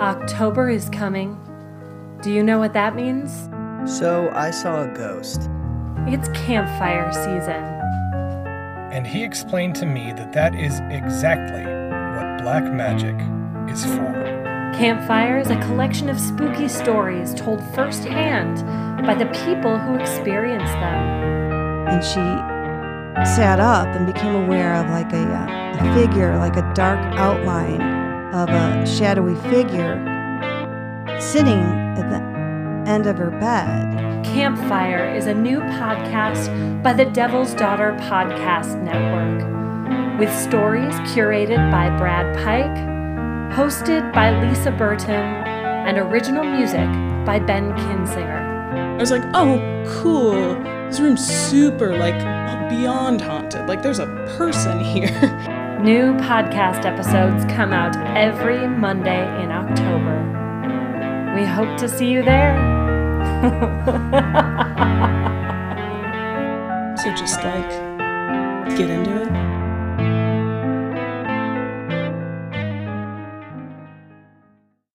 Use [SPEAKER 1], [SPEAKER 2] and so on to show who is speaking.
[SPEAKER 1] October is coming. Do you know what that means?
[SPEAKER 2] So I saw a ghost.
[SPEAKER 1] It's campfire season.
[SPEAKER 3] And he explained to me that that is exactly what black magic is for.
[SPEAKER 1] Campfire is a collection of spooky stories told firsthand by the people who experience them.
[SPEAKER 4] And she sat up and became aware of like a, uh, a figure, like a dark outline of a shadowy figure sitting at the end of her bed.
[SPEAKER 1] Campfire is a new podcast by the Devil's Daughter Podcast Network, with stories curated by Brad Pike, hosted by Lisa Burton, and original music by Ben Kinsinger.
[SPEAKER 5] I was like, oh, cool. This room's super, like, beyond haunted. Like, there's a person here.
[SPEAKER 1] New podcast episodes come out every Monday in October. We hope to see you there.
[SPEAKER 5] so just, like, get into it.